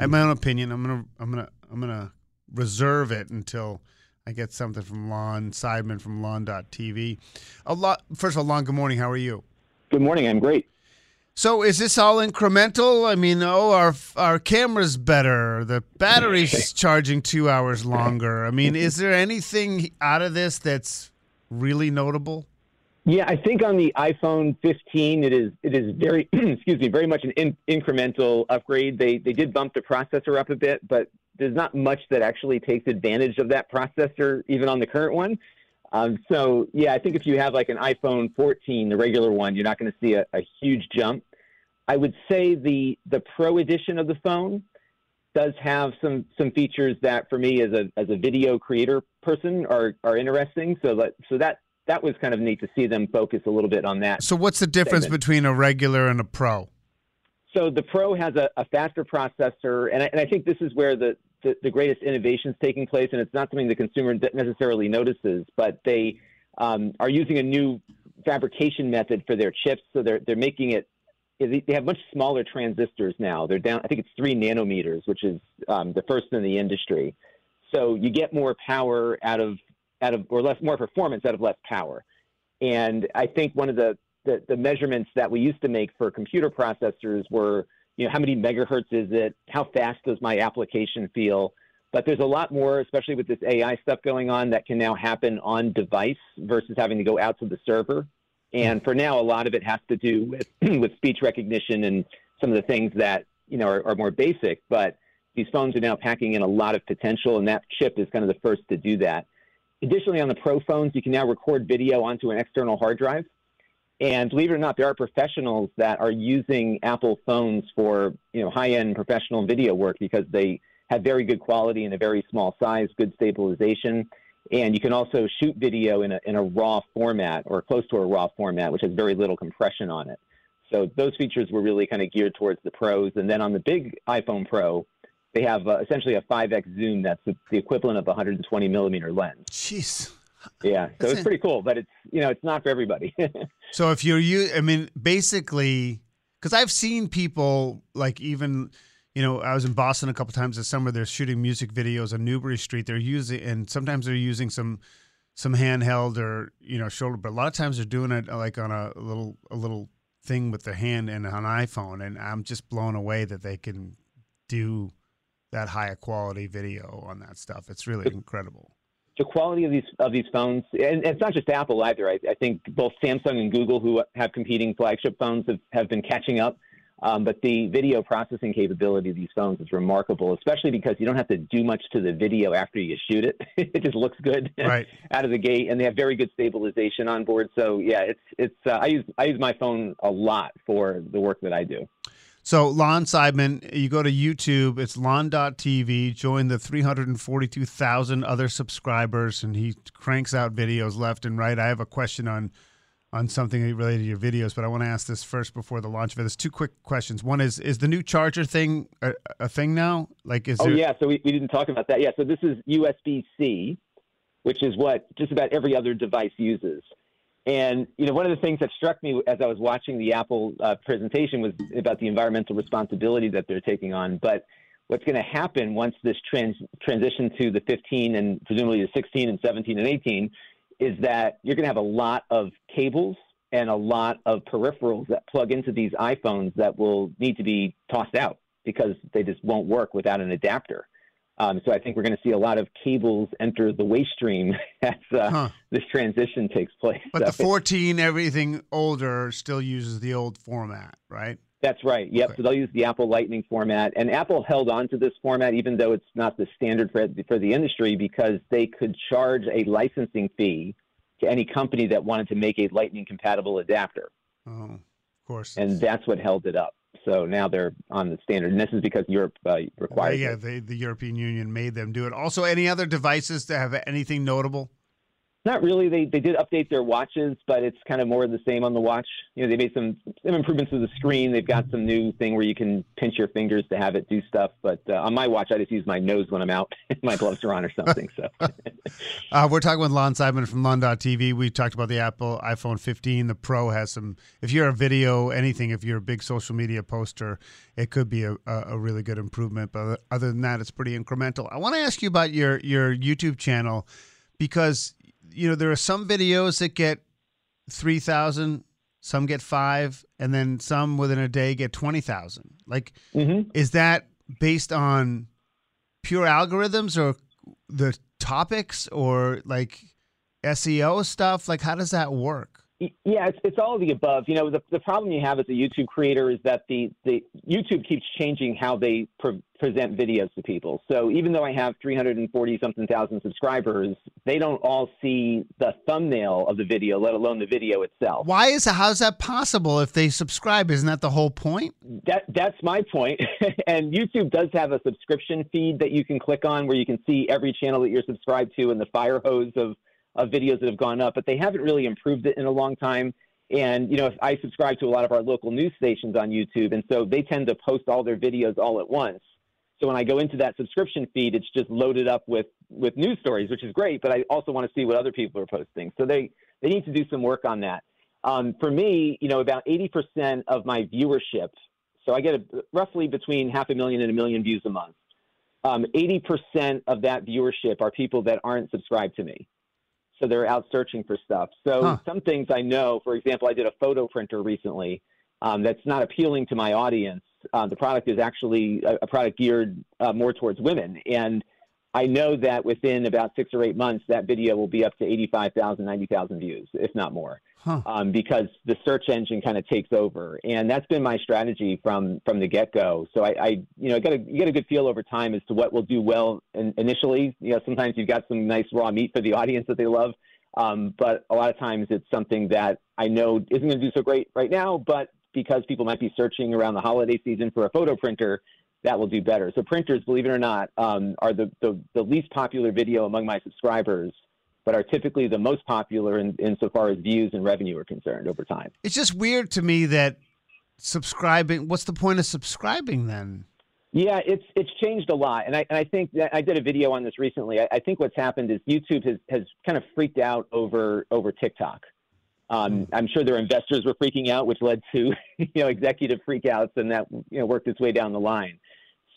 I have my own opinion. I'm gonna I'm gonna I'm gonna reserve it until I get something from Lon Seidman from Lon.tv. A lot first of all, Lon, good morning. How are you? Good morning. I'm great. So is this all incremental? I mean, oh, our our camera's better. The battery's charging two hours longer. I mean, is there anything out of this that's really notable? Yeah, I think on the iPhone 15, it is it is very excuse me very much an in, incremental upgrade. They they did bump the processor up a bit, but there's not much that actually takes advantage of that processor even on the current one. Um, so yeah, I think if you have like an iPhone 14, the regular one, you're not going to see a, a huge jump. I would say the the Pro edition of the phone does have some some features that for me as a as a video creator person are are interesting. So that so that that was kind of neat to see them focus a little bit on that. So what's the difference segment. between a regular and a pro? So the Pro has a, a faster processor, and I, and I think this is where the, the, the greatest innovation is taking place. And it's not something the consumer necessarily notices, but they um, are using a new fabrication method for their chips. So they're they're making it. They have much smaller transistors now. They're down. I think it's three nanometers, which is um, the first in the industry. So you get more power out of out of or less more performance out of less power. And I think one of the, the, the measurements that we used to make for computer processors were, you know, how many megahertz is it? How fast does my application feel? But there's a lot more, especially with this AI stuff going on, that can now happen on device versus having to go out to the server. And for now, a lot of it has to do with with speech recognition and some of the things that you know are, are more basic. But these phones are now packing in a lot of potential, and that chip is kind of the first to do that. Additionally, on the Pro phones, you can now record video onto an external hard drive. And believe it or not, there are professionals that are using Apple phones for you know high-end professional video work because they have very good quality in a very small size, good stabilization, and you can also shoot video in a in a RAW format or close to a RAW format, which has very little compression on it. So those features were really kind of geared towards the pros. And then on the big iPhone Pro, they have uh, essentially a 5x zoom that's the, the equivalent of a 120 millimeter lens. Jeez. Yeah, so it's it. pretty cool, but it's you know it's not for everybody. So if you're you, I mean, basically, because I've seen people like even, you know, I was in Boston a couple times this summer. They're shooting music videos on Newbury Street. They're using, and sometimes they're using some, some handheld or you know shoulder, but a lot of times they're doing it like on a little, a little thing with their hand and an iPhone. And I'm just blown away that they can do that high quality video on that stuff. It's really incredible. the quality of these of these phones, and it's not just Apple either. I, I think both Samsung and Google, who have competing flagship phones, have, have been catching up. Um, but the video processing capability of these phones is remarkable, especially because you don't have to do much to the video after you shoot it. it just looks good Right. out of the gate, and they have very good stabilization on board. So yeah, it's it's. Uh, I use I use my phone a lot for the work that I do. So Lon Seidman, you go to YouTube, it's lon.tv, join the 342,000 other subscribers, and he cranks out videos left and right. I have a question on on something related to your videos, but I want to ask this first before the launch of it. There's two quick questions. One is, is the new charger thing a, a thing now? Like, is Oh there, yeah, so we, we didn't talk about that. Yeah, so this is USB C, which is what just about every other device uses. And you know, one of the things that struck me as I was watching the Apple uh, presentation was about the environmental responsibility that they're taking on. But what's going to happen once this trans- transition to the 15 and presumably the 16 and 17 and 18 is that you're going to have a lot of cables and a lot of peripherals that plug into these iPhones that will need to be tossed out because they just won't work without an adapter. Um, so I think we're going to see a lot of cables enter the waste stream as uh, Huh. this transition takes place. But the 14, everything older, still uses the old format, right? That's right. Yep. Okay. So they'll use the Apple Lightning format, and Apple held on to this format even though it's not the standard for for the industry because they could charge a licensing fee to any company that wanted to make a Lightning compatible adapter, Oh, of course. and that's what held it up. So now they're on the standard, and this is because Europe uh, requires yeah, it. they, the European Union made them do it. Also, any other devices that have anything notable? Not really. They they did update their watches, but it's kind of more of the same on the watch. You know, they made some some improvements to the screen. They've got some new thing where you can pinch your fingers to have it do stuff. But uh, on my watch, I just use my nose when I'm out. my gloves are on or something. So Uh, we're talking with Lon Seidman from Lon.tv. We talked about the Apple iPhone 15. The Pro has some. If you're a video, anything, if you're a big social media poster, it could be a, a, really good improvement. But other than that, it's pretty incremental. I want to ask you about your your YouTube channel because you know there are some videos that get three thousand, some get five, and then some within a day get twenty thousand. Like, Mhm. is that based on pure algorithms or the topics or like SEO stuff? Like, how does that work? Yeah, it's, it's all of the above. You know, the, the problem you have as a YouTube creator is that the, the YouTube keeps changing how they pre- present videos to people. So even though I have 340 something thousand subscribers, they don't all see the thumbnail of the video, let alone the video itself. Why is how's that possible if they subscribe? Isn't that the whole point? That that's my point. and YouTube does have a subscription feed that you can click on where you can see every channel that you're subscribed to and the fire hose of, of videos that have gone up, but they haven't really improved it in a long time. And you know, I subscribe to a lot of our local news stations on YouTube, and so they tend to post all their videos all at once. So when I go into that subscription feed, it's just loaded up with with news stories, which is great. But I also want to see what other people are posting. So they they need to do some work on that. Um, for me, you know, about 80% of my viewership, so I get a, roughly between half a million and a million views a month. Um, 80% of that viewership are people that aren't subscribed to me. So they're out searching for stuff. So Huh. some things I know, for example, I did a photo printer recently um, that's not appealing to my audience. Uh, the product is actually a, a product geared uh, more towards women. And I know that within about six or eight months, that video will be up to 85,000, 90,000 views, if not more Huh. um, because the search engine kind of takes over, and that's been my strategy from from the get go. So I, I, you know, get a you get a good feel over time as to what will do well in, initially. You know, sometimes you've got some nice raw meat for the audience that they love, um, but a lot of times it's something that I know isn't going to do so great right now, but because people might be searching around the holiday season for a photo printer. That will do better. So printers, believe it or not, um, are the, the, the least popular video among my subscribers but are typically the most popular in, insofar as views and revenue are concerned over time. It's just weird to me that subscribing. What's the point of subscribing then? Yeah, it's it's changed a lot, and I and I think that I did a video on this recently. I, I think what's happened is YouTube has has kind of freaked out over over TikTok. Um, I'm sure their investors were freaking out, which led to you know executive freakouts, and that you know worked its way down the line.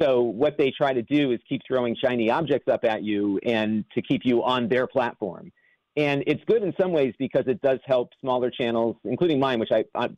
So what they try to do is keep throwing shiny objects up at you and to keep you on their platform. And it's good in some ways because it does help smaller channels, including mine, which I, I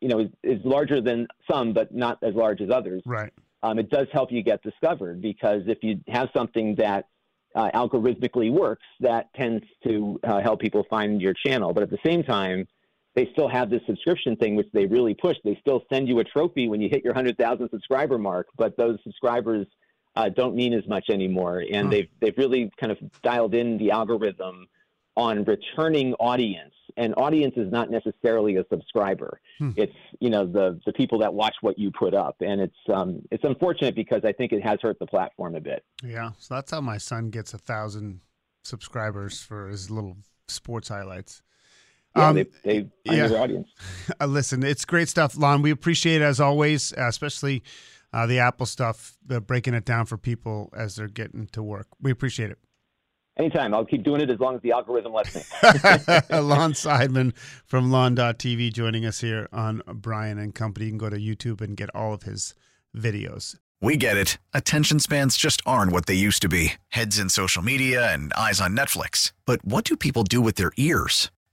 you know is, is larger than some, but not as large as others Right. um, it does help you get discovered because if you have something that uh, algorithmically works, that tends to uh, help people find your channel. But at the same time, they still have this subscription thing, which they really push. They still send you a trophy when you hit your 100,000 subscriber mark, but those subscribers uh, don't mean as much anymore. And Huh. they've, they've really kind of dialed in the algorithm on returning audience. And audience is not necessarily a subscriber. Hmm. It's you know the the people that watch what you put up, and it's um it's unfortunate because I think it has hurt the platform a bit. Yeah. So that's how my son gets a thousand subscribers for his little sports highlights. Yeah, Um, they they find yeah. their audience. Uh, listen, it's great stuff, Lon. We appreciate it as always, uh, especially uh, the Apple stuff, uh, breaking it down for people as they're getting to work. We appreciate it. Anytime, I'll keep doing it as long as the algorithm lets me. Lon Seidman from Lon.tv joining us here on Brian and Company. You can go to YouTube and get all of his videos. We get it. Attention spans just aren't what they used to be heads in social media and eyes on Netflix. But what do people do with their ears?